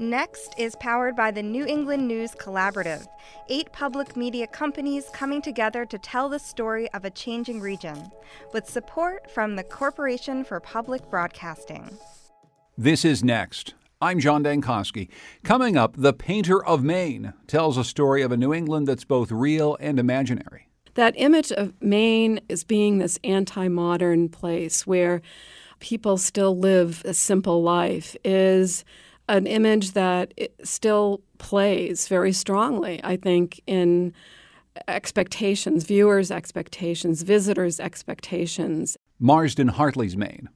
Next is powered by the New England News Collaborative, eight public media companies coming together to tell the story of a changing region, with support from the Corporation for Public Broadcasting. This is Next. I'm John Dankosky. Coming up, The Painter of Maine tells a story of a New England that's both real and imaginary. That image of Maine as being this anti modern place where people still live a simple life is an image that still plays very strongly, I think, in expectations, viewers' expectations, visitors' expectations. Marsden Hartley's Maine.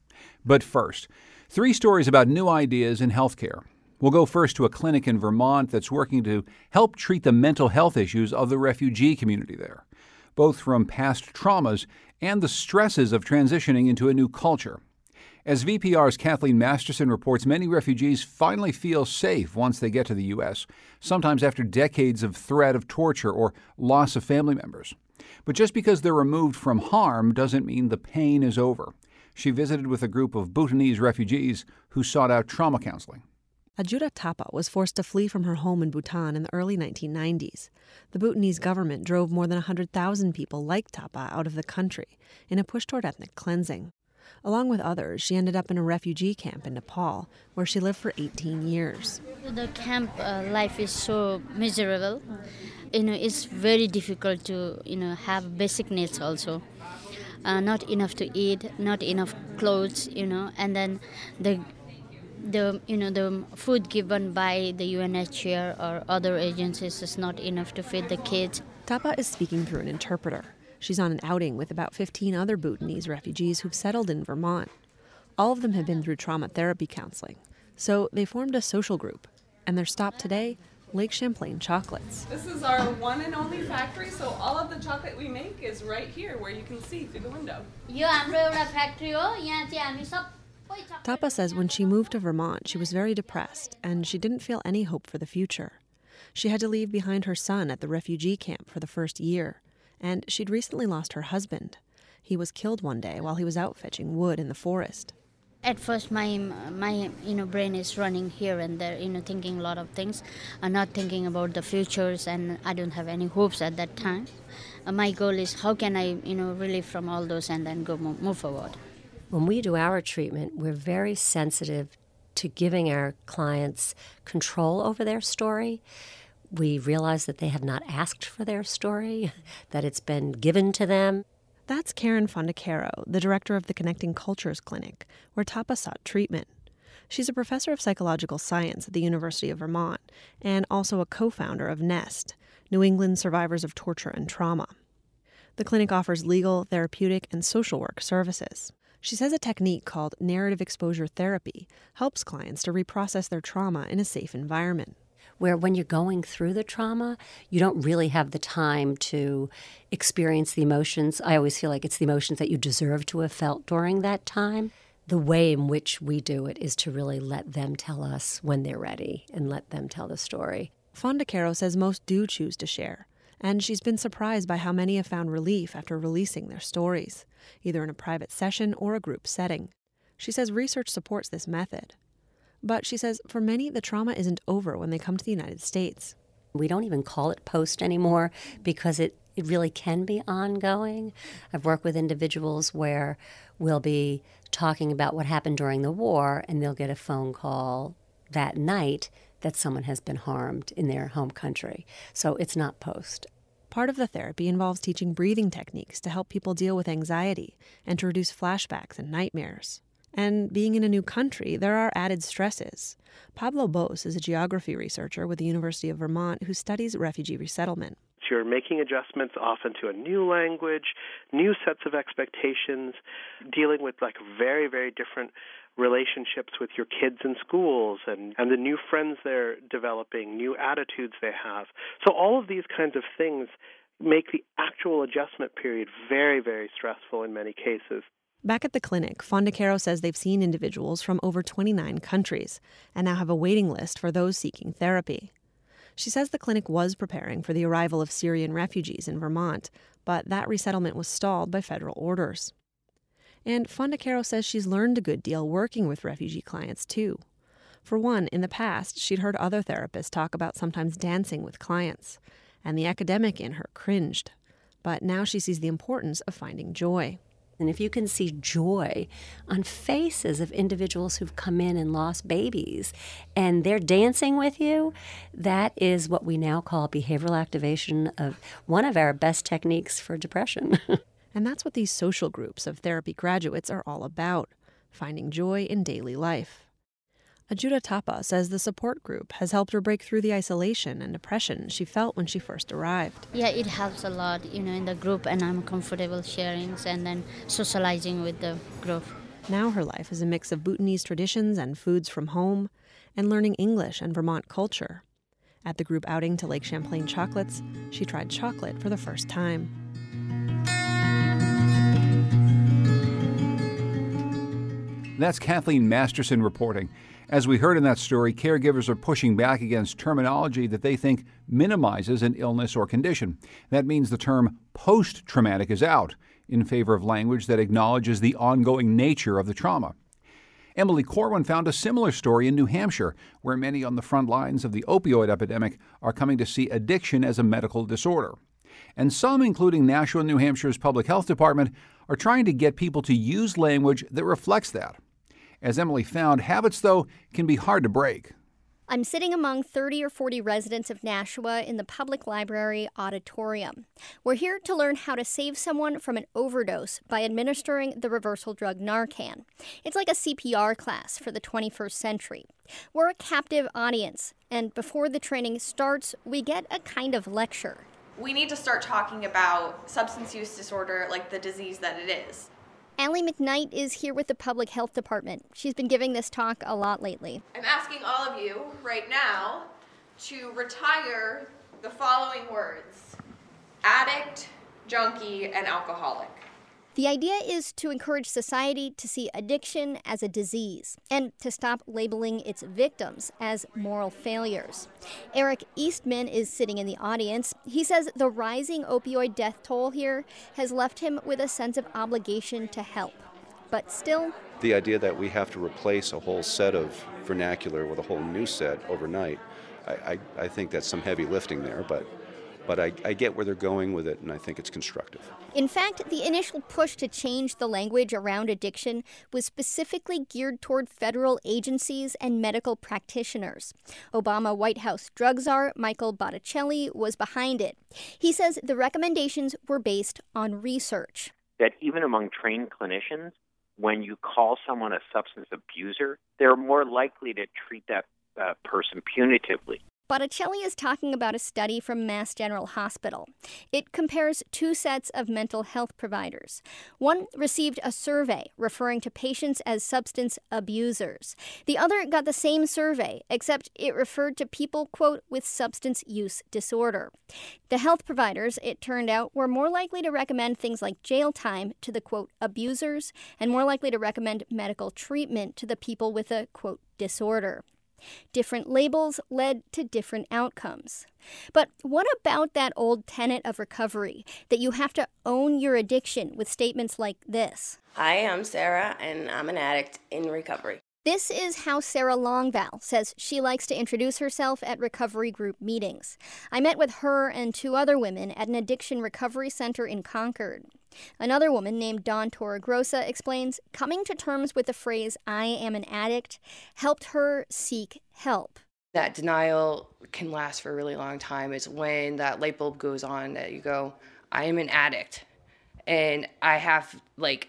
But first, three stories about new ideas in healthcare. We'll go first to a clinic in Vermont that's working to help treat the mental health issues of the refugee community there, both from past traumas and the stresses of transitioning into a new culture. As VPR's Kathleen Masterson reports, many refugees finally feel safe once they get to the U.S., sometimes after decades of threat of torture or loss of family members. But just because they're removed from harm doesn't mean the pain is over. She visited with a group of Bhutanese refugees who sought out trauma counseling. Ajuda Thapa was forced to flee from her home in Bhutan in the early 1990s. The Bhutanese government drove more than 100,000 people like Thapa out of the country in a push toward ethnic cleansing. Along with others, she ended up in a refugee camp in Nepal, where she lived for 18 years. The camp uh, life is so miserable. You know, it's very difficult to, you know, have basic needs also. Uh, not enough to eat, not enough clothes, you know, and then the the you know the food given by the UNHCR or other agencies is not enough to feed the kids. Thapa is speaking through an interpreter. She's on an outing with about 15 other Bhutanese refugees who've settled in Vermont. All of them have been through trauma therapy counseling. So they formed a social group, and their stop today Lake Champlain Chocolates. This is our one and only factory, so all of the chocolate we make is right here where you can see through the window. Thapa says when she moved to Vermont, she was very depressed and she didn't feel any hope for the future. She had to leave behind her son at the refugee camp for the first year and she'd recently lost her husband. He was killed one day while he was out fetching wood in the forest. At first, my my you know brain is running here and there, you know, thinking a lot of things, and not thinking about the futures, and I don't have any hopes at that time. Uh, my goal is how can I you know relieve from all those and then go move forward. When we do our treatment, we're very sensitive to giving our clients control over their story we realize that they have not asked for their story, that it's been given to them. That's Karen Fondacaro, the director of the Connecting Cultures Clinic, where Thapa sought treatment. She's a professor of psychological science at the University of Vermont and also a co founder of NEST, New England Survivors of Torture and Trauma. The clinic offers legal, therapeutic, and social work services. She says a technique called narrative exposure therapy helps clients to reprocess their trauma in a safe environment where when you're going through the trauma, you don't really have the time to experience the emotions. I always feel like it's the emotions that you deserve to have felt during that time. The way in which we do it is to really let them tell us when they're ready and let them tell the story. Fondacaro says most do choose to share, and she's been surprised by how many have found relief after releasing their stories, either in a private session or a group setting. She says research supports this method. But she says for many, the trauma isn't over when they come to the United States. We don't even call it post anymore because it, it really can be ongoing. I've worked with individuals where we'll be talking about what happened during the war and they'll get a phone call that night that someone has been harmed in their home country. So it's not post. Part of the therapy involves teaching breathing techniques to help people deal with anxiety and to reduce flashbacks and nightmares. And being in a new country, there are added stresses. Pablo Bose is a geography researcher with the University of Vermont who studies refugee resettlement. You're making adjustments often to a new language, new sets of expectations, dealing with like very, very different relationships with your kids in schools and, and the new friends they're developing, new attitudes they have. So all of these kinds of things make the actual adjustment period very, very stressful in many cases. Back at the clinic, Fondacaro says they've seen individuals from over 29 countries and now have a waiting list for those seeking therapy. She says the clinic was preparing for the arrival of Syrian refugees in Vermont, but that resettlement was stalled by federal orders. And Fondacaro says she's learned a good deal working with refugee clients, too. For one, in the past, she'd heard other therapists talk about sometimes dancing with clients, and the academic in her cringed. But now she sees the importance of finding joy. And if you can see joy on faces of individuals who've come in and lost babies and they're dancing with you, that is what we now call behavioral activation of one of our best techniques for depression. and that's what these social groups of therapy graduates are all about finding joy in daily life. Ajuda Thapa says the support group has helped her break through the isolation and depression she felt when she first arrived. Yeah, it helps a lot, you know, in the group, and I'm comfortable sharing and then socializing with the group. Now her life is a mix of Bhutanese traditions and foods from home, and learning English and Vermont culture. At the group outing to Lake Champlain Chocolates, she tried chocolate for the first time. That's Kathleen Masterson reporting. As we heard in that story, caregivers are pushing back against terminology that they think minimizes an illness or condition. That means the term post traumatic is out in favor of language that acknowledges the ongoing nature of the trauma. Emily Corwin found a similar story in New Hampshire, where many on the front lines of the opioid epidemic are coming to see addiction as a medical disorder. And some, including Nashua, New Hampshire's Public Health Department, are trying to get people to use language that reflects that. As Emily found, habits, though, can be hard to break. I'm sitting among 30 or 40 residents of Nashua in the public library auditorium. We're here to learn how to save someone from an overdose by administering the reversal drug Narcan. It's like a CPR class for the 21st century. We're a captive audience, and before the training starts, we get a kind of lecture. We need to start talking about substance use disorder like the disease that it is. Allie McKnight is here with the Public Health Department. She's been giving this talk a lot lately. I'm asking all of you right now to retire the following words addict, junkie, and alcoholic. The idea is to encourage society to see addiction as a disease and to stop labeling its victims as moral failures. Eric Eastman is sitting in the audience. He says the rising opioid death toll here has left him with a sense of obligation to help. But still, the idea that we have to replace a whole set of vernacular with a whole new set overnight, I, I, I think that's some heavy lifting there, but but I, I, get where they're going with it, and I think it's constructive. In fact, the initial push to change the language around addiction was specifically geared toward federal agencies and medical practitioners. Obama White House drug czar Michael Botticelli was behind it. He says the recommendations were based on research. That even among trained clinicians, when you call someone a substance abuser, they're more likely to treat that uh, person punitively. Botticelli is talking about a study from Mass General Hospital. It compares two sets of mental health providers. One received a survey referring to patients as substance abusers. The other got the same survey, except it referred to people, quote, with substance use disorder. The health providers, it turned out, were more likely to recommend things like jail time to the, quote, abusers and more likely to recommend medical treatment to the people with a, quote, disorder. Different labels led to different outcomes. But what about that old tenet of recovery that you have to own your addiction with statements like this? Hi, I'm Sarah, and I'm an addict in recovery. This is how Sarah Longval says she likes to introduce herself at recovery group meetings. I met with her and two other women at an addiction recovery center in Concord. Another woman named Dawn Torregrossa explains coming to terms with the phrase, I am an addict, helped her seek help. That denial can last for a really long time. It's when that light bulb goes on that you go, I am an addict and I have like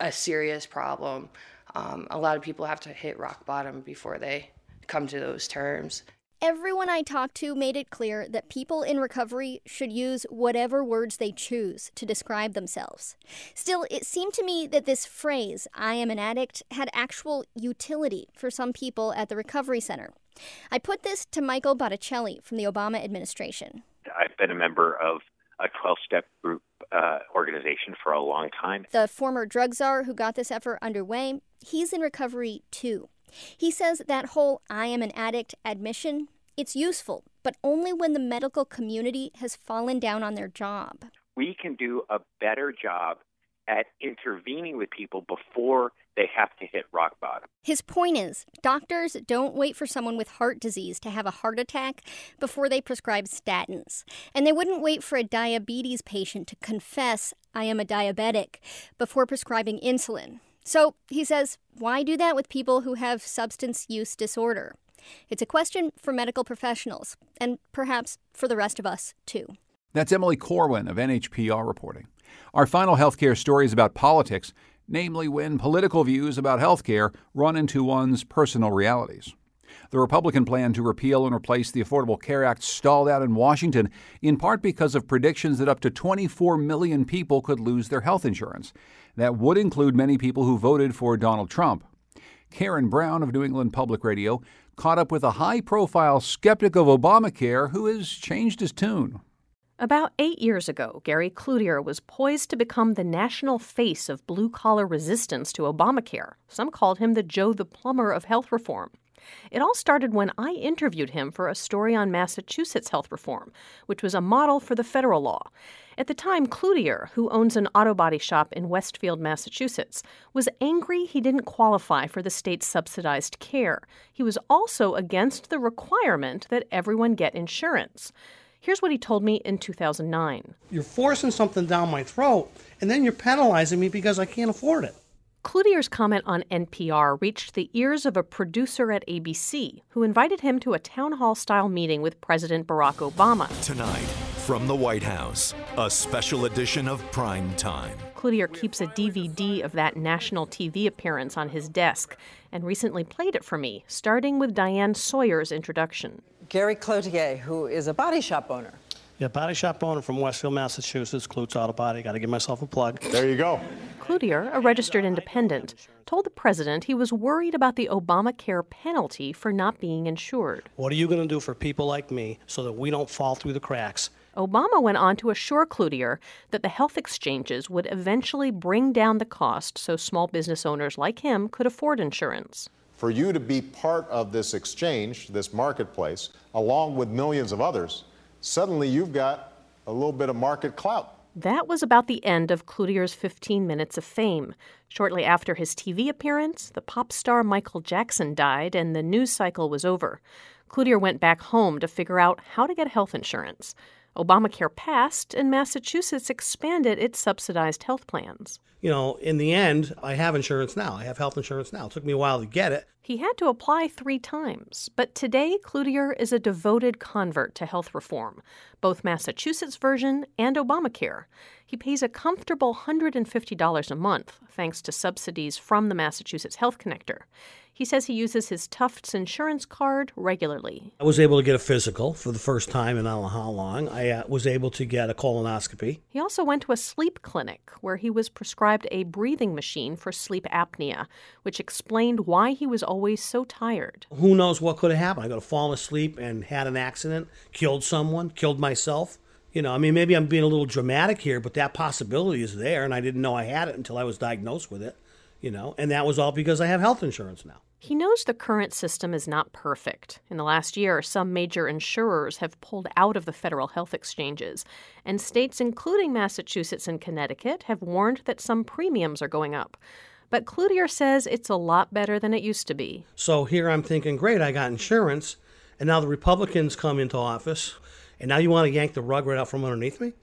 a serious problem um, a lot of people have to hit rock bottom before they come to those terms. Everyone I talked to made it clear that people in recovery should use whatever words they choose to describe themselves. Still, it seemed to me that this phrase, I am an addict, had actual utility for some people at the recovery center. I put this to Michael Botticelli from the Obama administration. I've been a member of a 12 step group uh, organization for a long time. The former drug czar who got this effort underway, he's in recovery too. He says that whole I am an addict admission, it's useful, but only when the medical community has fallen down on their job. We can do a better job at intervening with people before they have to hit rock bottom. His point is doctors don't wait for someone with heart disease to have a heart attack before they prescribe statins. And they wouldn't wait for a diabetes patient to confess, I am a diabetic, before prescribing insulin. So, he says, why do that with people who have substance use disorder? It's a question for medical professionals, and perhaps for the rest of us, too. That's Emily Corwin of NHPR reporting. Our final healthcare story is about politics, namely when political views about healthcare run into one's personal realities. The Republican plan to repeal and replace the Affordable Care Act stalled out in Washington, in part because of predictions that up to 24 million people could lose their health insurance. That would include many people who voted for Donald Trump. Karen Brown of New England Public Radio caught up with a high profile skeptic of Obamacare who has changed his tune. About eight years ago, Gary Cloutier was poised to become the national face of blue collar resistance to Obamacare. Some called him the Joe the Plumber of health reform. It all started when I interviewed him for a story on Massachusetts health reform, which was a model for the federal law. At the time, Cloutier, who owns an auto body shop in Westfield, Massachusetts, was angry he didn't qualify for the state's subsidized care. He was also against the requirement that everyone get insurance. Here's what he told me in 2009. You're forcing something down my throat, and then you're penalizing me because I can't afford it. Cloutier's comment on NPR reached the ears of a producer at ABC who invited him to a town hall style meeting with President Barack Obama. Tonight, from the White House, a special edition of Prime Time. Cloutier keeps a DVD of that national TV appearance on his desk and recently played it for me, starting with Diane Sawyer's introduction. Gary Cloutier, who is a body shop owner. Yeah, body shop owner from Westfield, Massachusetts, Klutz Auto Body. Got to give myself a plug. There you go. Cloutier, a registered independent, told the president he was worried about the Obamacare penalty for not being insured. What are you going to do for people like me so that we don't fall through the cracks? Obama went on to assure Cloutier that the health exchanges would eventually bring down the cost so small business owners like him could afford insurance for you to be part of this exchange, this marketplace, along with millions of others, suddenly you've got a little bit of market clout. That was about the end of Cloutier's 15 minutes of fame. Shortly after his TV appearance, the pop star Michael Jackson died and the news cycle was over. Cloutier went back home to figure out how to get health insurance. Obamacare passed, and Massachusetts expanded its subsidized health plans. You know, in the end, I have insurance now. I have health insurance now. It took me a while to get it. He had to apply three times, but today Cloutier is a devoted convert to health reform, both Massachusetts' version and Obamacare. He pays a comfortable $150 a month, thanks to subsidies from the Massachusetts Health Connector. He says he uses his Tufts insurance card regularly. I was able to get a physical for the first time in I don't know how long. I uh, was able to get a colonoscopy. He also went to a sleep clinic where he was prescribed a breathing machine for sleep apnea, which explained why he was always so tired. Who knows what could have happened? I could have fallen asleep and had an accident, killed someone, killed myself. You know, I mean, maybe I'm being a little dramatic here, but that possibility is there, and I didn't know I had it until I was diagnosed with it you know, and that was all because I have health insurance now. He knows the current system is not perfect. In the last year, some major insurers have pulled out of the federal health exchanges, and states, including Massachusetts and Connecticut, have warned that some premiums are going up. But Cloutier says it's a lot better than it used to be. So here I'm thinking, great, I got insurance, and now the Republicans come into office, and now you want to yank the rug right out from underneath me?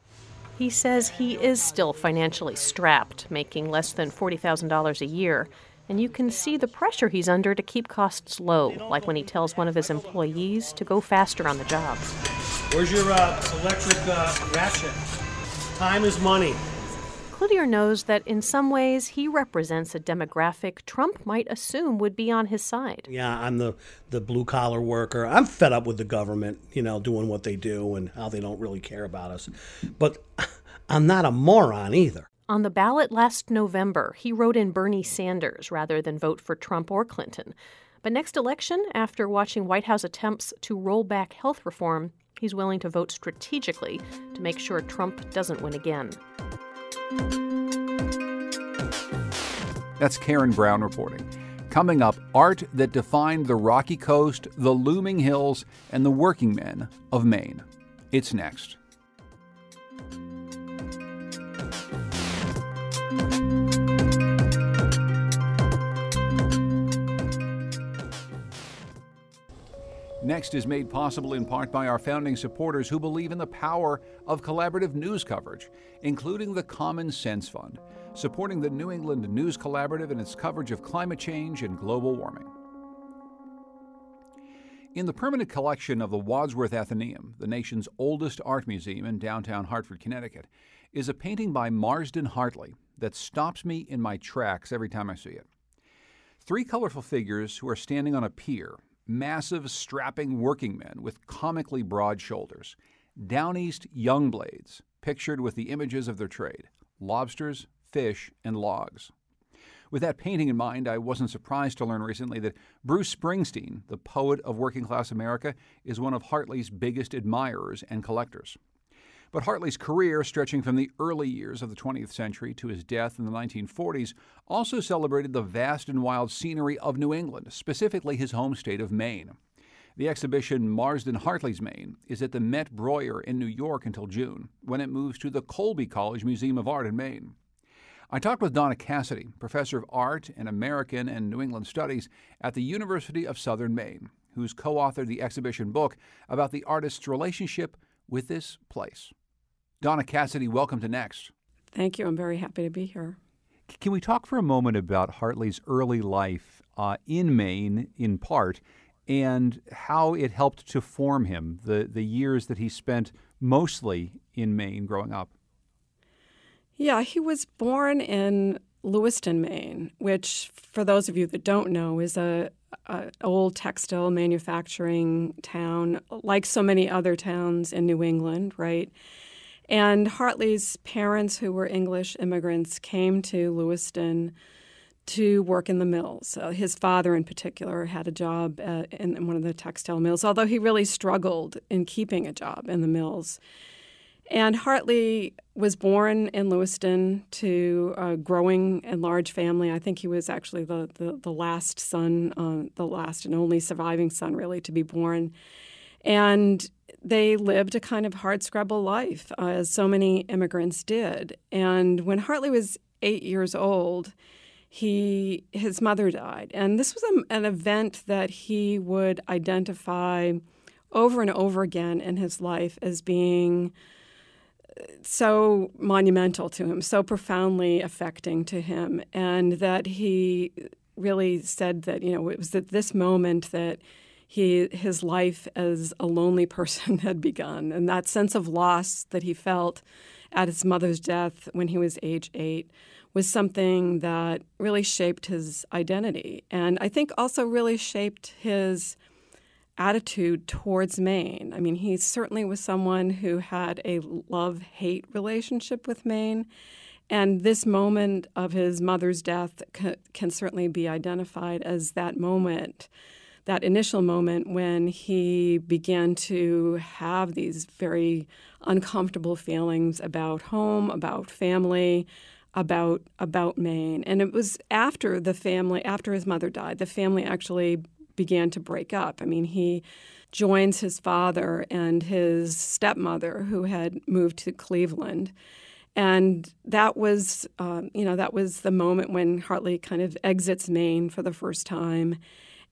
He says he is still financially strapped, making less than $40,000 a year. And you can see the pressure he's under to keep costs low, like when he tells one of his employees to go faster on the job. Where's your uh, electric uh, ratchet? Time is money. Cloutier knows that in some ways he represents a demographic Trump might assume would be on his side. Yeah, I'm the, the blue collar worker. I'm fed up with the government, you know, doing what they do and how they don't really care about us. But I'm not a moron either. On the ballot last November, he wrote in Bernie Sanders rather than vote for Trump or Clinton. But next election, after watching White House attempts to roll back health reform, he's willing to vote strategically to make sure Trump doesn't win again. That's Karen Brown reporting. Coming up, art that defined the rocky coast, the looming hills, and the working men of Maine. It's next. Next is made possible in part by our founding supporters who believe in the power of collaborative news coverage, including the Common Sense Fund, supporting the New England News Collaborative in its coverage of climate change and global warming. In the permanent collection of the Wadsworth Atheneum, the nation's oldest art museum in downtown Hartford, Connecticut, is a painting by Marsden Hartley that stops me in my tracks every time I see it. Three colorful figures who are standing on a pier massive, strapping working men with comically broad shoulders. Down East young blades, pictured with the images of their trade lobsters, fish, and logs. With that painting in mind, I wasn't surprised to learn recently that Bruce Springsteen, the poet of working class America, is one of Hartley's biggest admirers and collectors. But Hartley's career, stretching from the early years of the 20th century to his death in the 1940s, also celebrated the vast and wild scenery of New England, specifically his home state of Maine. The exhibition Marsden Hartley's Maine is at the Met Breuer in New York until June, when it moves to the Colby College Museum of Art in Maine. I talked with Donna Cassidy, professor of art and American and New England studies at the University of Southern Maine, who's co authored the exhibition book about the artist's relationship with this place. Donna Cassidy, welcome to Next. Thank you. I'm very happy to be here. Can we talk for a moment about Hartley's early life uh, in Maine, in part, and how it helped to form him, the, the years that he spent mostly in Maine growing up? Yeah, he was born in Lewiston, Maine, which, for those of you that don't know, is a, a, old textile manufacturing town, like so many other towns in New England, right? And Hartley's parents, who were English immigrants, came to Lewiston to work in the mills. Uh, his father, in particular, had a job uh, in one of the textile mills, although he really struggled in keeping a job in the mills. And Hartley was born in Lewiston to a growing and large family. I think he was actually the, the, the last son, uh, the last and only surviving son, really, to be born. And they lived a kind of hard scrabble life, uh, as so many immigrants did. And when Hartley was eight years old, he his mother died, and this was a, an event that he would identify over and over again in his life as being uh, so monumental to him, so profoundly affecting to him, and that he really said that you know it was at this moment that he his life as a lonely person had begun, and that sense of loss that he felt at his mother's death when he was age eight was something that really shaped his identity, and I think also really shaped his attitude towards Maine. I mean, he certainly was someone who had a love hate relationship with Maine. And this moment of his mother's death can certainly be identified as that moment that initial moment when he began to have these very uncomfortable feelings about home, about family, about about Maine. And it was after the family, after his mother died, the family actually began to break up. I mean, he joins his father and his stepmother, who had moved to Cleveland. And that was, um, you know, that was the moment when Hartley kind of exits Maine for the first time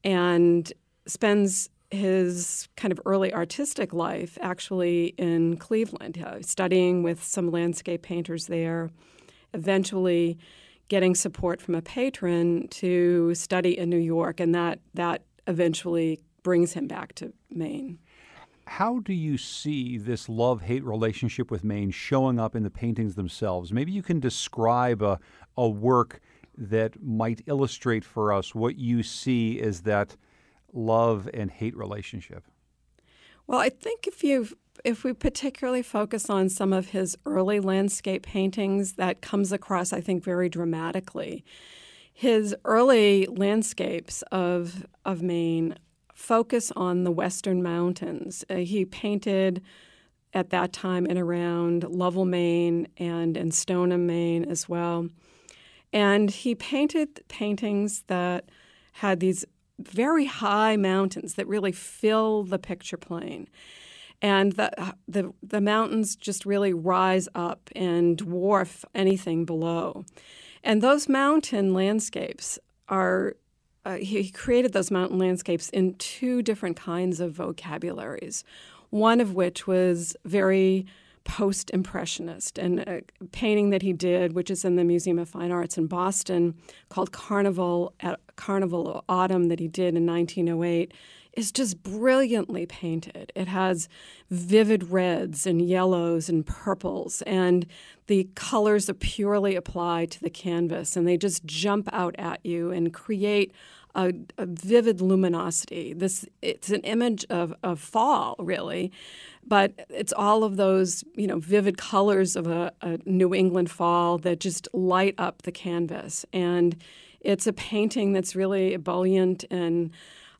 and spends his kind of early artistic life actually in Cleveland, uh, studying with some landscape painters there, eventually getting support from a patron to study in New York, and that that eventually brings him back to Maine. How do you see this love hate relationship with Maine showing up in the paintings themselves? Maybe you can describe a, a work that might illustrate for us what you see as that love and hate relationship. Well, I think if you if we particularly focus on some of his early landscape paintings, that comes across, I think, very dramatically. His early landscapes of of Maine focus on the western mountains. Uh, he painted at that time and around Lovell, Maine, and in Stoneham, Maine as well. And he painted paintings that had these very high mountains that really fill the picture plane. And the, the, the mountains just really rise up and dwarf anything below. And those mountain landscapes are uh, he created those mountain landscapes in two different kinds of vocabularies. One of which was very post impressionist, and a painting that he did, which is in the Museum of Fine Arts in Boston, called Carnival at Carnival Autumn, that he did in 1908 is just brilliantly painted. It has vivid reds and yellows and purples, and the colors are purely applied to the canvas, and they just jump out at you and create a, a, vivid luminosity. This it's an image of, of fall, really, but it's all of those you know vivid colors of a, a New England fall that just light up the canvas, and it's a painting that's really ebullient and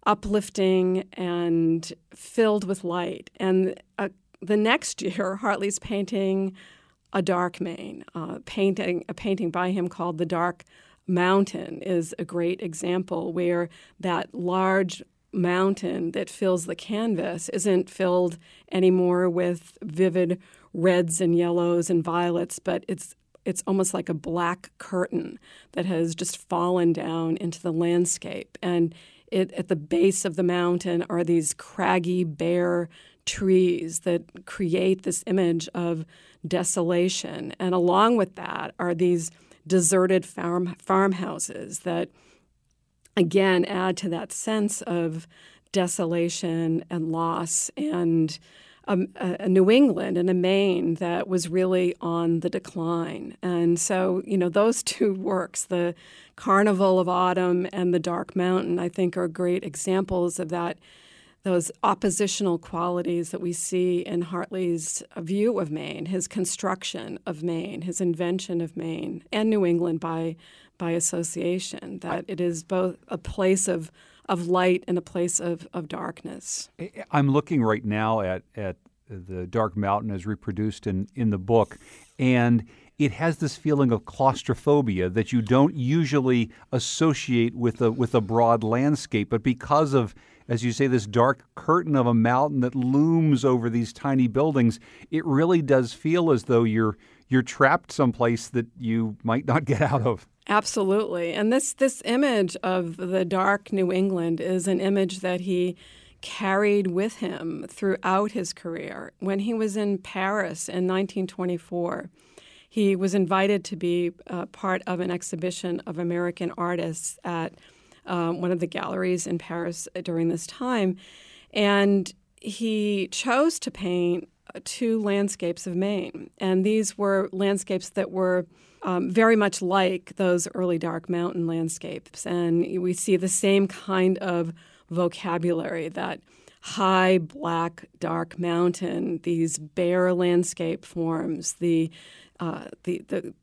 uplifting and filled with light. And uh, the next year, Hartley's painting a dark Maine, uh, painting a painting by him called "The Dark." Mountain is a great example where that large mountain that fills the canvas isn't filled anymore with vivid reds and yellows and violets, but it's it's almost like a black curtain that has just fallen down into the landscape. And it, at the base of the mountain are these craggy, bare trees that create this image of desolation. And along with that are these deserted farm farmhouses that again add to that sense of desolation and loss and um, a, a, New England and a Maine that was really on the decline. And so, you know, those two works, the Carnival of Autumn and the Dark Mountain, I think are great examples of that those oppositional qualities that we see in Hartley's view of Maine, his construction of Maine, his invention of Maine, and New England by by association. That it is both a place of of light and a place of, of darkness. I'm looking right now at at the Dark Mountain as reproduced in, in the book, and it has this feeling of claustrophobia that you don't usually associate with a with a broad landscape, but because of as you say, this dark curtain of a mountain that looms over these tiny buildings, it really does feel as though you're you're trapped someplace that you might not get out of. Absolutely. And this this image of the dark New England is an image that he carried with him throughout his career. When he was in Paris in 1924, he was invited to be uh, part of an exhibition of American artists at um, one of the galleries in Paris during this time. And he chose to paint uh, two landscapes of Maine. And these were landscapes that were um, very much like those early dark mountain landscapes. And we see the same kind of vocabulary that high, black, dark mountain, these bare landscape forms, the, uh, the, the,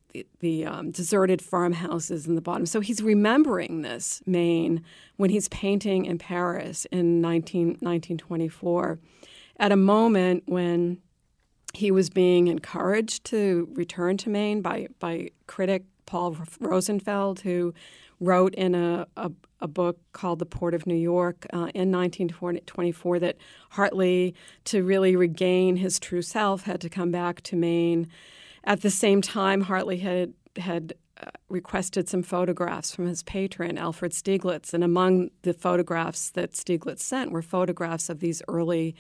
the, um, deserted farmhouses in the bottom. So he's remembering this Maine when he's painting in Paris in 19, 1924 at a moment when he was being encouraged to return to Maine by, by critic Paul Rosenfeld, who wrote in a, a, a, book called The Port of New York uh, in 1924 that Hartley, to really regain his true self, had to come back to Maine at the same time, Hartley had had uh, requested some photographs from his patron, Alfred Stieglitz, and among the photographs that Stieglitz sent were photographs of these early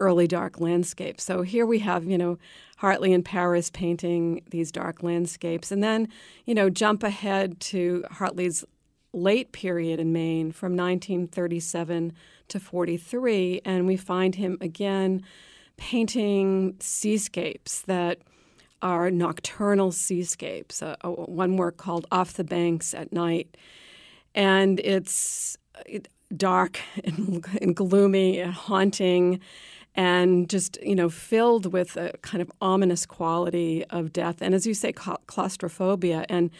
early dark landscapes. So here we have, you know, Hartley in Paris painting these dark landscapes. And then, you know, jump ahead to Hartley's late period in Maine from 1937 to 43, and we find him again painting seascapes that are nocturnal seascapes. Uh, one work called Off the Banks at Night. And it's dark and, and gloomy and haunting and just you know filled with a kind of ominous quality of death and as you say claustrophobia. And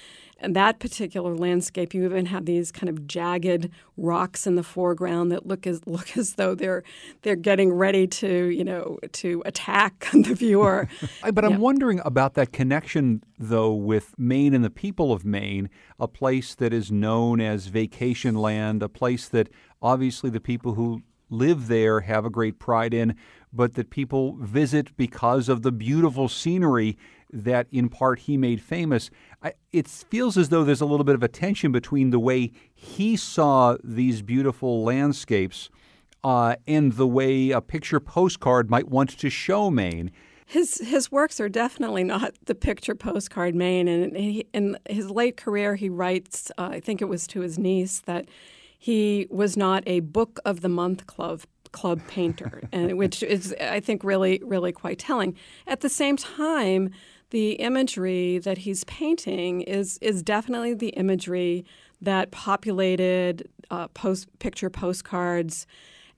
and that particular landscape you even have these kind of jagged rocks in the foreground that look as look as though they're they're getting ready to you know to attack the viewer. But i'm wondering about that connection though with maine and the people of maine a place that is known as vacation land a place that obviously the people who live there have a great pride in, but that people visit because of the beautiful scenery that in part he made famous. I, it feels as though there's a little bit of a tension between the way he saw these beautiful landscapes uh, and the way a picture postcard might want to show Maine. His his works are definitely not the picture postcard Maine, and he, in his late career, he writes. Uh, I think it was to his niece that he was not a book of the month club club painter, and which is I think really really quite telling. At the same time, the imagery that he's painting is is definitely the imagery that populated uh, post picture postcards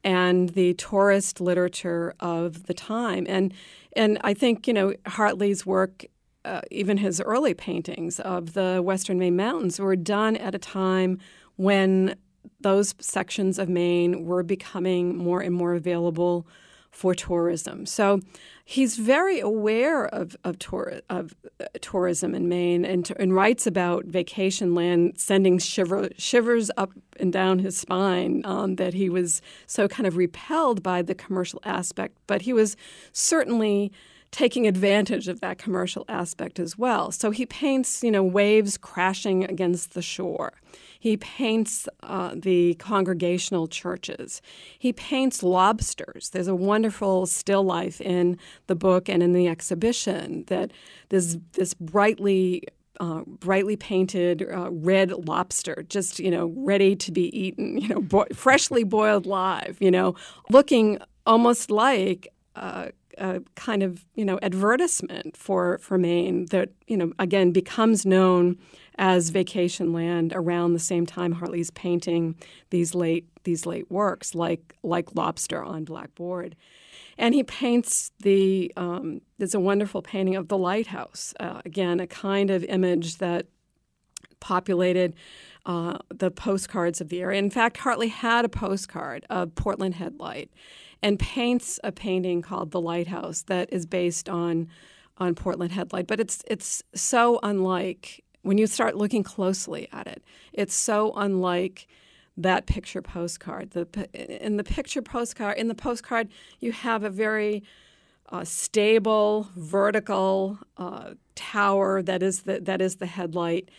and the tourist literature of the time. And and I think you know Hartley's work. Uh, even his early paintings of the Western Maine Mountains were done at a time when those sections of Maine were becoming more and more available for tourism. So he's very aware of of, tour, of uh, tourism in Maine and, and writes about vacation land sending shiver, shivers up and down his spine um, that he was so kind of repelled by the commercial aspect. But he was certainly taking advantage of that commercial aspect as well. So he paints, you know, waves crashing against the shore. He paints uh, the congregational churches. He paints lobsters. There's a wonderful still life in the book and in the exhibition that this this brightly uh, brightly painted uh, red lobster, just you know, ready to be eaten, you know, bo- freshly boiled live, you know, looking almost like uh, a kind of you know advertisement for for Maine that you know again becomes known as vacation land around the same time Hartley's painting these late these late works like like Lobster on Blackboard. And he paints the um, a wonderful painting of the lighthouse. Uh, again, a kind of image that populated uh, the postcards of the area. In fact, Hartley had a postcard of Portland Headlight and paints a painting called The Lighthouse that is based on on Portland Headlight. But it's it's so unlike when you start looking closely at it, it's so unlike that picture postcard. The in the picture postcard in the postcard you have a very uh, stable vertical uh, tower that is the that is the headlight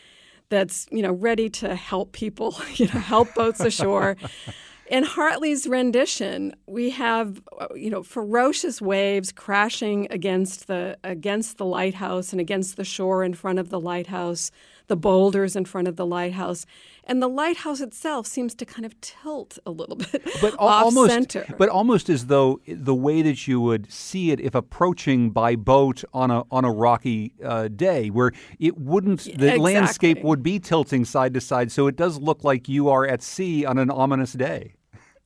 that's you know ready to help people you know help boats ashore in Hartley's rendition, we have you know ferocious waves crashing against the against the lighthouse and against the shore in front of the lighthouse, the boulders in front of the lighthouse, and the lighthouse itself seems to kind of tilt a little bit but off almost, center. But almost as though the way that you would see it if approaching by boat on a on a rocky uh, day, where it wouldn't the exactly. landscape would be tilting side to side, so it does look like you are at sea on an ominous day.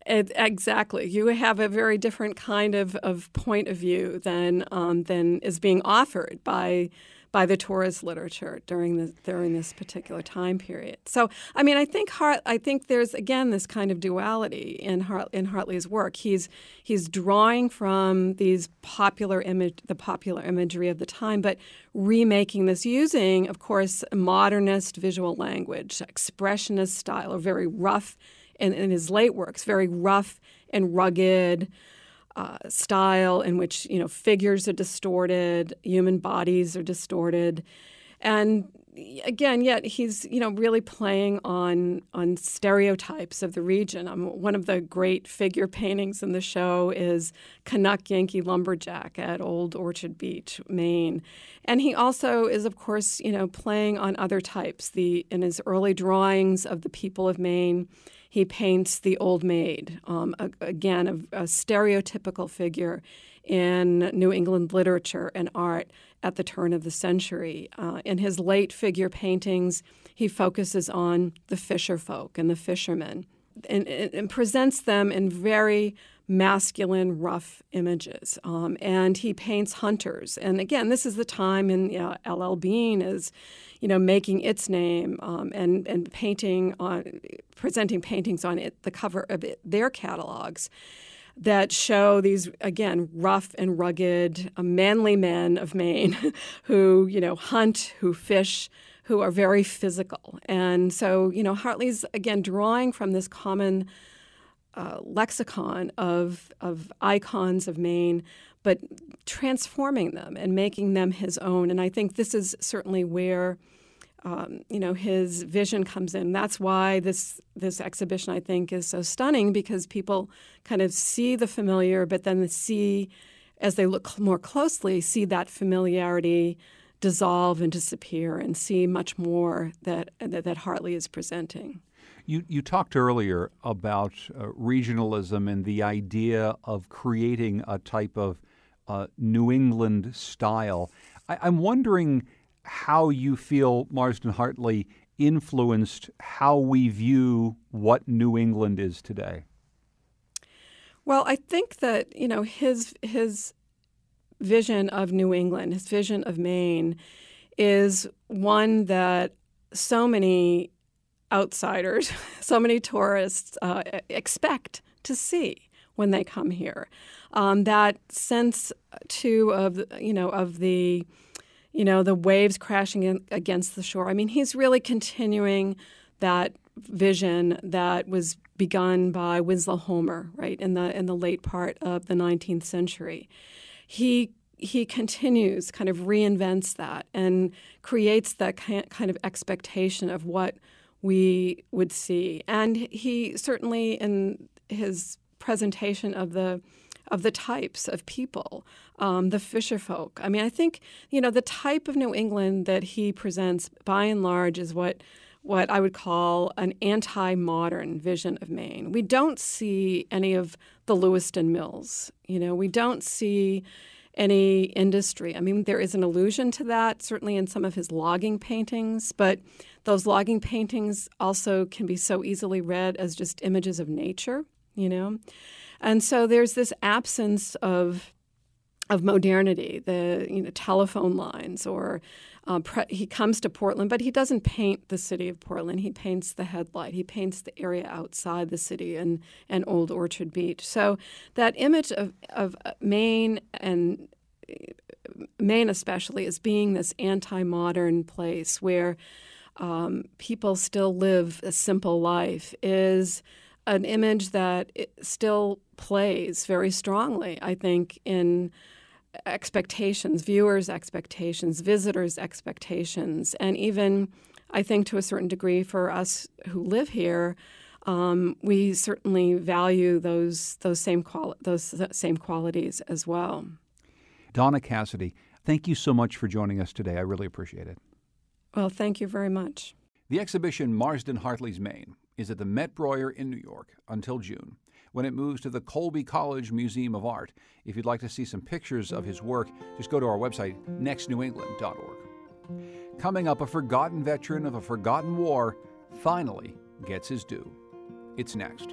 It, exactly. You have a very different kind of, of point of view than um, than is being offered by by the tourist literature during the during this particular time period. So, I mean, I think Hart, I think there's again this kind of duality in Hart, in Hartley's work. He's he's drawing from these popular image, the popular imagery of the time, but remaking this using, of course, modernist visual language, expressionist style, or very rough in, in his late works, very rough and rugged uh, style in which you know figures are distorted, human bodies are distorted, and again, yet he's you know really playing on on stereotypes of the region. Um, one of the great figure paintings in the show is Canuck Yankee lumberjack at Old Orchard Beach, Maine, and he also is of course you know playing on other types. The in his early drawings of the people of Maine. He paints the old maid, um, a, again, a, a stereotypical figure in New England literature and art at the turn of the century. Uh, in his late figure paintings, he focuses on the fisher folk and the fishermen and, and, and presents them in very masculine, rough images. Um, and he paints hunters. And again, this is the time in you know, L.L. Bean is, you know, making its name um, and and painting on, presenting paintings on it, the cover of it, their catalogs that show these again rough and rugged, uh, manly men of Maine who you know hunt, who fish, who are very physical. And so you know Hartley's again drawing from this common uh, lexicon of of icons of Maine, but transforming them and making them his own. And I think this is certainly where um, you know his vision comes in. That's why this this exhibition I think is so stunning because people kind of see the familiar, but then see as they look more closely, see that familiarity dissolve and disappear, and see much more that that, that Hartley is presenting. You, you talked earlier about uh, regionalism and the idea of creating a type of uh, New England style. I, I'm wondering how you feel Marsden Hartley influenced how we view what New England is today. Well, I think that you know his his vision of New England, his vision of Maine, is one that so many outsiders, so many tourists uh, expect to see when they come here. Um, that sense too of you know of the you know, the waves crashing in, against the shore. I mean, he's really continuing that vision that was begun by Winslow Homer, right, in the in the late part of the 19th century. He he continues, kind of reinvents that and creates that kind of expectation of what we would see. And he certainly, in his presentation of the of the types of people, um, the fisher folk. I mean, I think you know the type of New England that he presents, by and large, is what what I would call an anti-modern vision of Maine. We don't see any of the Lewiston mills. You know, we don't see any industry. I mean, there is an allusion to that certainly in some of his logging paintings, but those logging paintings also can be so easily read as just images of nature. You know. And so there's this absence of of modernity, the you know telephone lines, or uh, pre- he comes to Portland, but he doesn't paint the city of Portland. He paints the headlight. He paints the area outside the city and and Old Orchard Beach. So that image of of Maine and Maine especially as being this anti-modern place where um, people still live a simple life is an image that still plays very strongly, I think, in expectations, viewers' expectations, visitors' expectations, and even, I think, to a certain degree, for us who live here, um, we certainly value those those same quali- those same qualities as well. Donna Cassidy, thank you so much for joining us today. I really appreciate it. Well, thank you very much. The exhibition Marsden Hartley's Maine is at the Met Breuer in New York until June, when it moves to the Colby College Museum of Art. If you'd like to see some pictures of his work, just go to our website, nextnewengland.org. Coming up, a forgotten veteran of a forgotten war finally gets his due. It's next.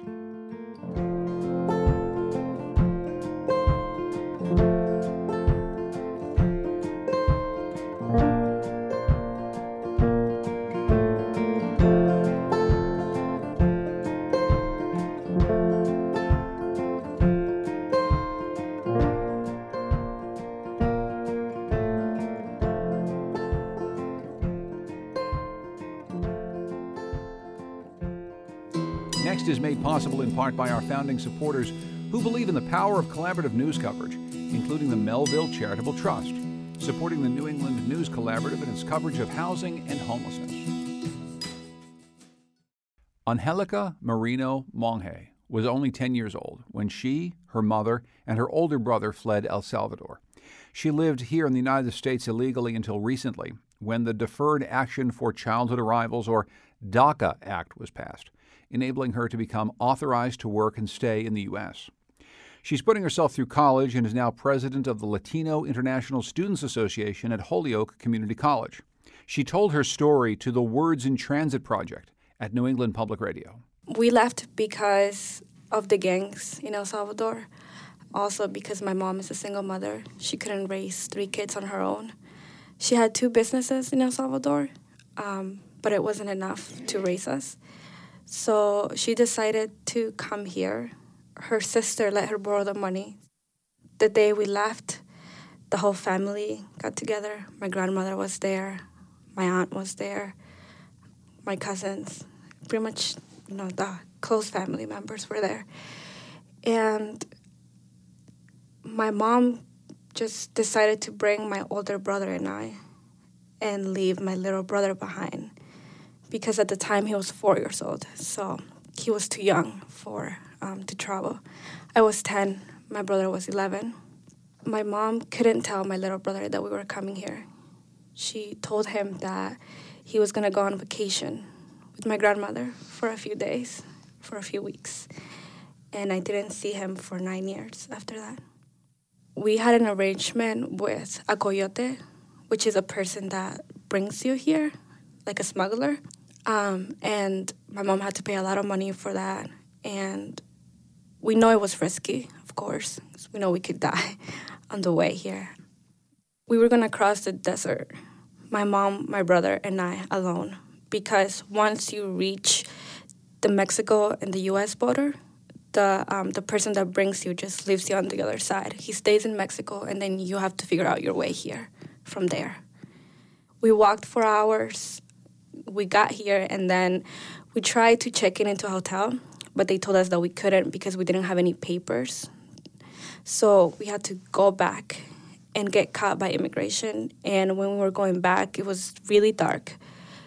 Part by our founding supporters who believe in the power of collaborative news coverage, including the Melville Charitable Trust. supporting the New England News Collaborative in its coverage of housing and homelessness. Angelica Marino Monge was only 10 years old when she, her mother, and her older brother fled El Salvador. She lived here in the United States illegally until recently, when the Deferred Action for Childhood Arrivals, or DACA Act, was passed, enabling her to become authorized to work and stay in the U.S. She's putting herself through college and is now president of the Latino International Students Association at Holyoke Community College. She told her story to the Words in Transit Project at New England Public Radio. We left because of the gangs in El Salvador. Also, because my mom is a single mother, she couldn't raise three kids on her own. She had two businesses in El Salvador, um, but it wasn't enough to raise us. So she decided to come here. Her sister let her borrow the money. The day we left, the whole family got together. My grandmother was there, my aunt was there, my cousins, pretty much you know the close family members were there. And my mom just decided to bring my older brother and I and leave my little brother behind because at the time he was four years old, so he was too young for um, to travel. I was ten, my brother was eleven. My mom couldn't tell my little brother that we were coming here. She told him that he was gonna go on vacation with my grandmother for a few days, for a few weeks, and I didn't see him for nine years after that we had an arrangement with a coyote, which is a person that brings you here, like a smuggler. Um, and my mom had to pay a lot of money for that. And we know it was risky, of course. we know we could die on the way here. We were gonna cross the desert, my mom, my brother, and I alone, because once you reach the Mexico and the US border, the um, the person that brings you just leaves you on the other side. He stays in Mexico, and then you have to figure out your way here from there. We walked for hours. We got here, and then we tried to check in into a hotel, but they told us that we couldn't because we didn't have any papers. So we had to go back and get caught by immigration. And when we were going back, it was really dark.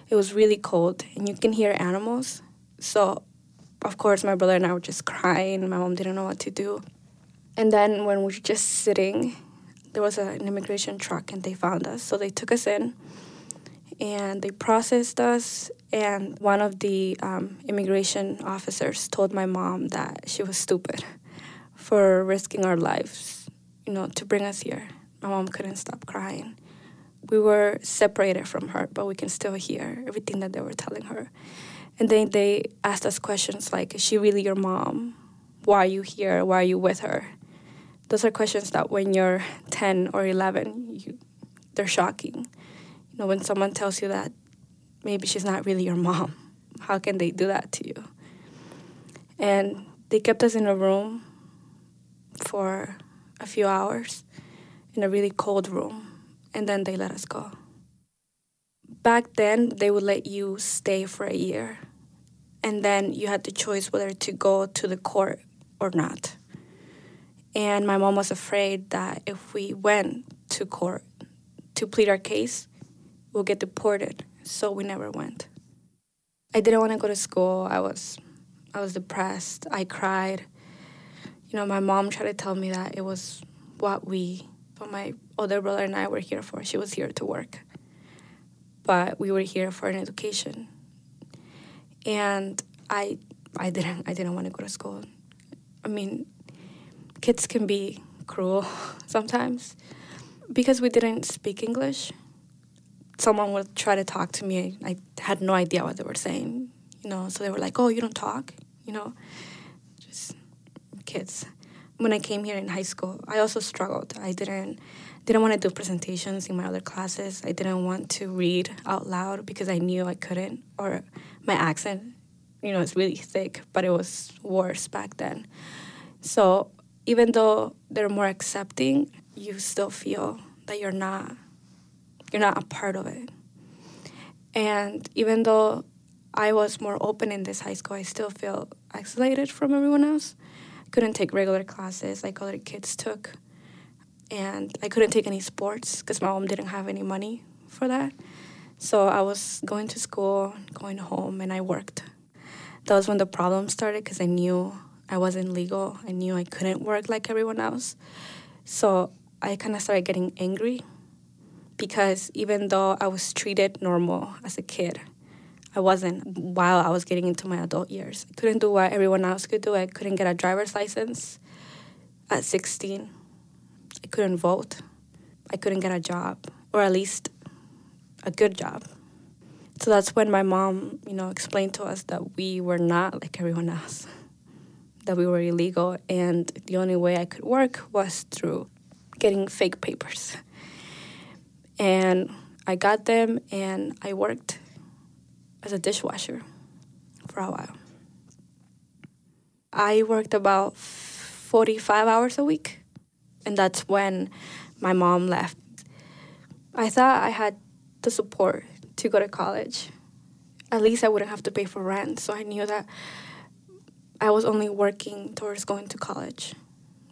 It was really cold, and you can hear animals. So of course, my brother and I were just crying. My mom didn't know what to do. And then when we were just sitting, there was an immigration truck and they found us. So they took us in and they processed us. And one of the um, immigration officers told my mom that she was stupid for risking our lives, you know, to bring us here. My mom couldn't stop crying. We were separated from her, but we can still hear everything that they were telling her. And then they asked us questions like, Is she really your mom? Why are you here? Why are you with her? Those are questions that when you're 10 or 11, you, they're shocking. Know, when someone tells you that maybe she's not really your mom, how can they do that to you? And they kept us in a room for a few hours in a really cold room, and then they let us go back then they would let you stay for a year and then you had the choice whether to go to the court or not and my mom was afraid that if we went to court to plead our case we'll get deported. So we never went. I didn't want to go to school. I was i was depressed. I cried. You know my mom tried to tell me that it was what we what my older brother and i were here for. She was here to work. But we were here for an education. And I I didn't I didn't want to go to school. I mean, kids can be cruel sometimes because we didn't speak English. Someone would try to talk to me. I had no idea what they were saying, you know. So they were like, "Oh, you don't talk," you know. Just kids. When I came here in high school, I also struggled. I didn't didn't want to do presentations in my other classes. I didn't want to read out loud because I knew I couldn't, or my accent, you know, it's really thick, but it was worse back then. So even though they're more accepting, you still feel that you're not you're not a part of it. And even though I was more open in this high school, I still feel isolated from everyone else. I couldn't take regular classes like other kids took and I couldn't take any sports because my mom didn't have any money for that. So I was going to school, going home, and I worked. That was when the problem started because I knew I wasn't legal. I knew I couldn't work like everyone else. So I kind of started getting angry because even though I was treated normal as a kid, I wasn't while I was getting into my adult years. I couldn't do what everyone else could do. I couldn't get a driver's license at 16. I couldn't vote. I couldn't get a job, or at least a good job. So that's when my mom, you know, explained to us that we were not like everyone else, that we were illegal, and the only way I could work was through getting fake papers. And I got them, and I worked as a dishwasher for a while. I worked about 45 hours a week, and that's when my mom left. I thought I had the support to go to college. At least I wouldn't have to pay for rent, so I knew that I was only working towards going to college,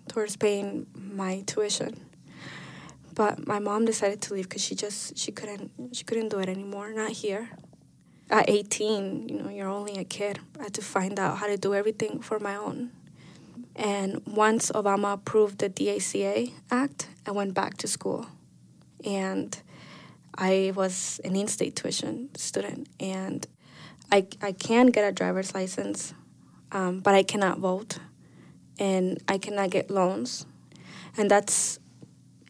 towards paying my tuition. But my mom decided to leave because she just she couldn't she couldn't do it anymore. Not here. At 18, you know, you're only a kid. I had to find out how to do everything for my own. And once Obama approved the DACA Act, I went back to school. And I was an in state tuition student. And I, I can get a driver's license, um, but I cannot vote. And I cannot get loans. And that's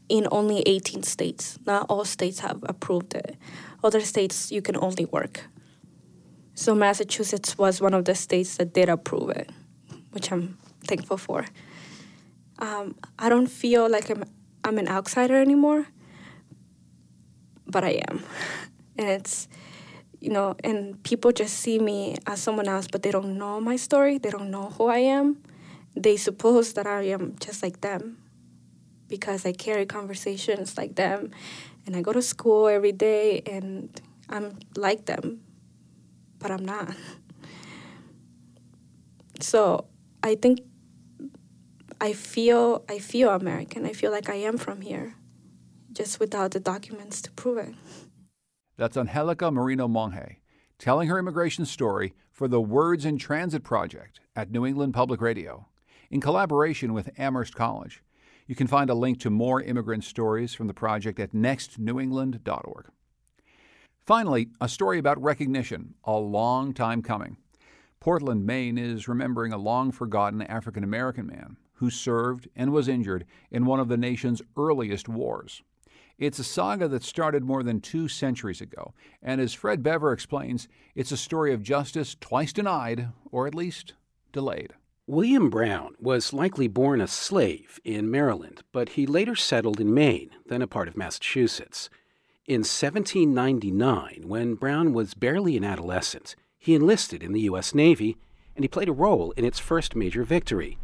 in only 18 states. Not all states have approved it. Other states, you can only work. So Massachusetts was one of the states that did approve it, which I'm thankful for. Um, I don't feel like I'm I'm an outsider anymore, but I am, and it's you know, and people just see me as someone else, but they don't know my story. They don't know who I am. They suppose that I am just like them because I carry conversations like them, and I go to school every day, and I'm like them, but I'm not. So I think I feel I feel American. I feel like I am from here, just without the documents to prove it. That's Angelica Marino Monge telling her immigration story for the Words in Transit Project at New England Public Radio in collaboration with Amherst College. You can find a link to more immigrant stories from the project at nextnewengland.org. Finally, a story about recognition, a long time coming. Portland, Maine is remembering a long forgotten African American man who served and was injured in one of the nation's earliest wars. It's a saga that started more than two centuries ago, and as Fred Bever explains, it's a story of justice twice denied, or at least delayed. William Brown was likely born a slave in Maryland, but he later settled in Maine, then a part of Massachusetts. In 1799, when Brown was barely an adolescent, he enlisted in the U.S. Navy and he played a role in its first major victory.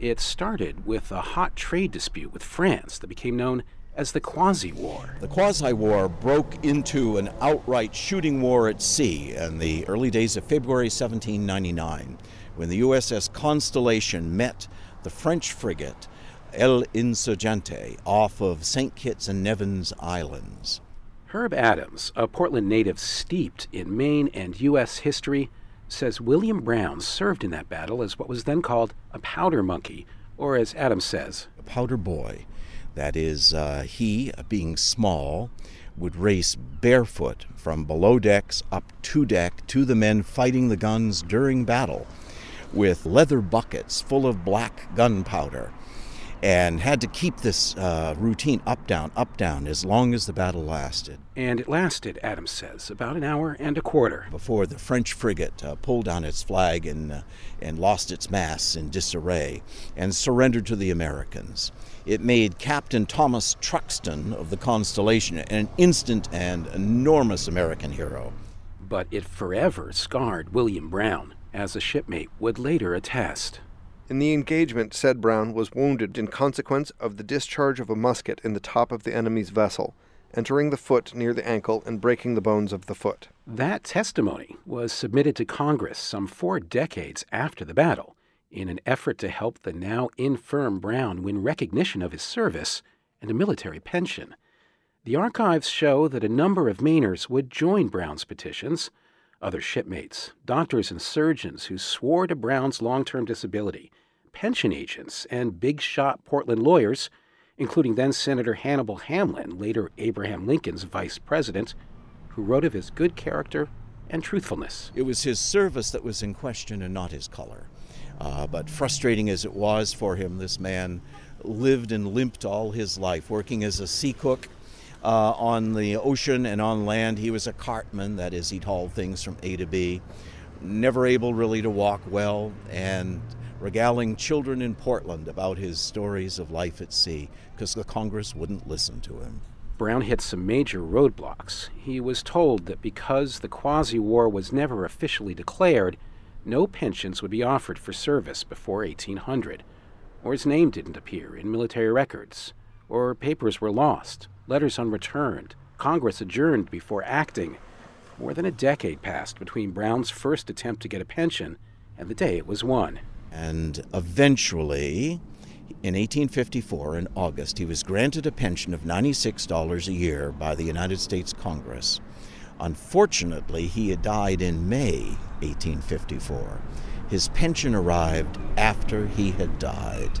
It started with a hot trade dispute with France that became known as the Quasi War. The Quasi War broke into an outright shooting war at sea in the early days of February 1799 when the USS Constellation met the French frigate El Insurgente off of St. Kitts and Nevis Islands. Herb Adams, a Portland native steeped in Maine and U.S. history, says William Brown served in that battle as what was then called a powder monkey, or as Adams says, a powder boy. That is, uh, he, being small, would race barefoot from below decks up to deck to the men fighting the guns during battle with leather buckets full of black gunpowder and had to keep this uh, routine up, down, up, down as long as the battle lasted. And it lasted, Adams says, about an hour and a quarter. Before the French frigate uh, pulled down its flag and, uh, and lost its masts in disarray and surrendered to the Americans. It made Captain Thomas Truxtun of the Constellation an instant and enormous American hero. But it forever scarred William Brown, as a shipmate would later attest. In the engagement, said Brown was wounded in consequence of the discharge of a musket in the top of the enemy's vessel, entering the foot near the ankle and breaking the bones of the foot. That testimony was submitted to Congress some four decades after the battle in an effort to help the now infirm Brown win recognition of his service and a military pension. The archives show that a number of Mainers would join Brown's petitions. Other shipmates, doctors and surgeons who swore to Brown's long term disability, pension agents, and big shot Portland lawyers, including then Senator Hannibal Hamlin, later Abraham Lincoln's vice president, who wrote of his good character and truthfulness. It was his service that was in question and not his color. Uh, but frustrating as it was for him, this man lived and limped all his life, working as a sea cook uh, on the ocean and on land. He was a cartman, that is, he'd haul things from A to B. Never able really to walk well, and regaling children in Portland about his stories of life at sea because the Congress wouldn't listen to him. Brown hit some major roadblocks. He was told that because the quasi war was never officially declared, no pensions would be offered for service before 1800, or his name didn't appear in military records, or papers were lost, letters unreturned, Congress adjourned before acting. More than a decade passed between Brown's first attempt to get a pension and the day it was won. And eventually, in 1854, in August, he was granted a pension of $96 a year by the United States Congress. Unfortunately, he had died in May 1854. His pension arrived after he had died.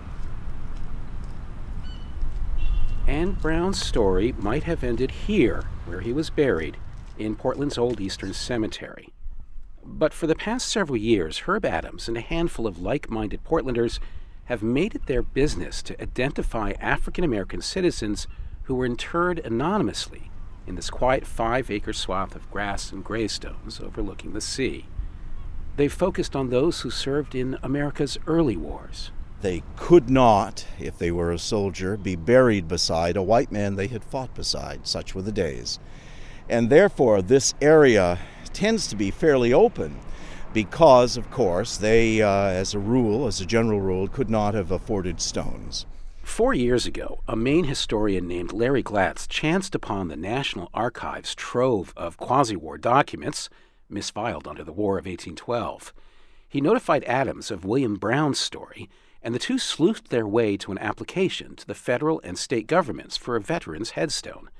And Brown's story might have ended here, where he was buried, in Portland's Old Eastern Cemetery. But for the past several years, Herb Adams and a handful of like minded Portlanders have made it their business to identify African American citizens who were interred anonymously in this quiet five acre swath of grass and gravestones overlooking the sea. They've focused on those who served in America's early wars. They could not, if they were a soldier, be buried beside a white man they had fought beside. Such were the days. And therefore, this area tends to be fairly open because, of course, they, uh, as a rule, as a general rule, could not have afforded stones. Four years ago, a Maine historian named Larry Glatz chanced upon the National Archives trove of quasi war documents misfiled under the War of 1812. He notified Adams of William Brown's story, and the two sleuthed their way to an application to the federal and state governments for a veteran's headstone.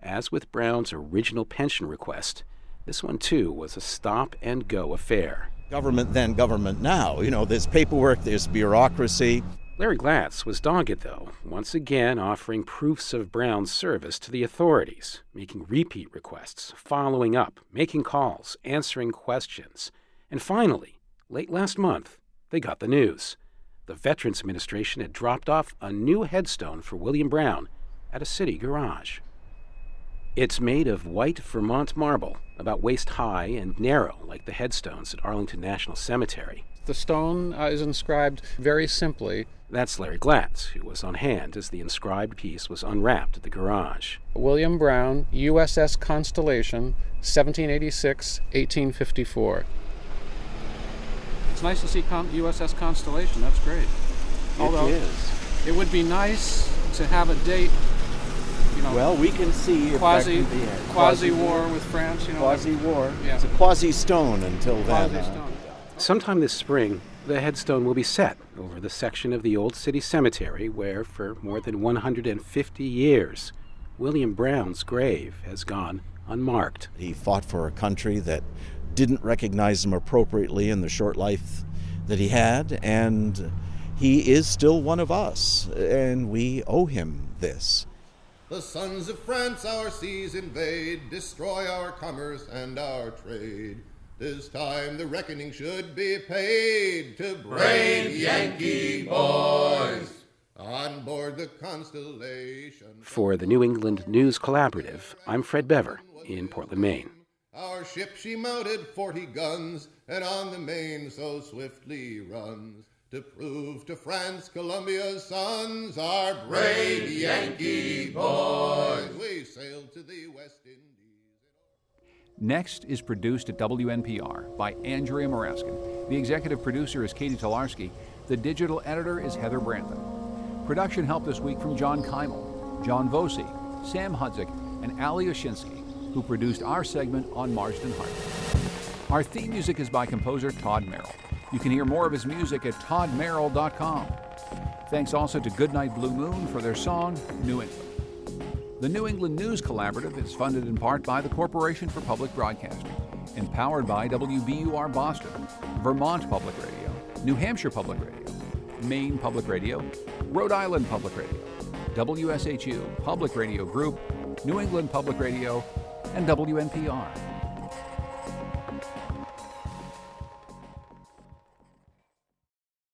As with Brown's original pension request, this one too was a stop and go affair. Government then, government now. You know, there's paperwork, there's bureaucracy. Larry Glatz was dogged, though, once again offering proofs of Brown's service to the authorities, making repeat requests, following up, making calls, answering questions. And finally, late last month, they got the news. The Veterans Administration had dropped off a new headstone for William Brown at a city garage. It's made of white Vermont marble, about waist high and narrow like the headstones at Arlington National Cemetery. The stone uh, is inscribed very simply that's Larry Glatz, who was on hand as the inscribed piece was unwrapped at the garage. William Brown, USS Constellation, 1786 1854. It's nice to see Con- USS Constellation, that's great. Although it is. It would be nice to have a date. You know, well, we can see quasi can quasi, quasi war, with France. You know, quasi war. Yeah. It's a quasi stone until then. Uh, quasi huh? stone. Sometime this spring, the headstone will be set over the section of the Old City Cemetery where, for more than 150 years, William Brown's grave has gone unmarked. He fought for a country that didn't recognize him appropriately in the short life that he had, and he is still one of us, and we owe him this. The sons of France our seas invade, destroy our commerce and our trade. This time the reckoning should be paid to brave Yankee boys on board the Constellation. For the New England News Collaborative, I'm Fred Bever in Portland, Maine. Our ship she mounted forty guns, and on the main so swiftly runs. To prove to France Columbia's sons are brave Yankee boys. We sailed to the West Indies. Next is produced at WNPR by Andrea Muraskin. The executive producer is Katie Talarski. The digital editor is Heather Brandon. Production help this week from John Keimel, John Voci, Sam Hudzik, and Ali Oshinskie, who produced our segment on Marsden Hartley. Our theme music is by composer Todd Merrill. You can hear more of his music at toddmerrill.com. Thanks also to Goodnight Blue Moon for their song, New England. The New England News Collaborative is funded in part by the Corporation for Public Broadcasting, and powered by WBUR Boston, Vermont Public Radio, New Hampshire Public Radio, Maine Public Radio, Rhode Island Public Radio, WSHU Public Radio Group, New England Public Radio, and WNPR.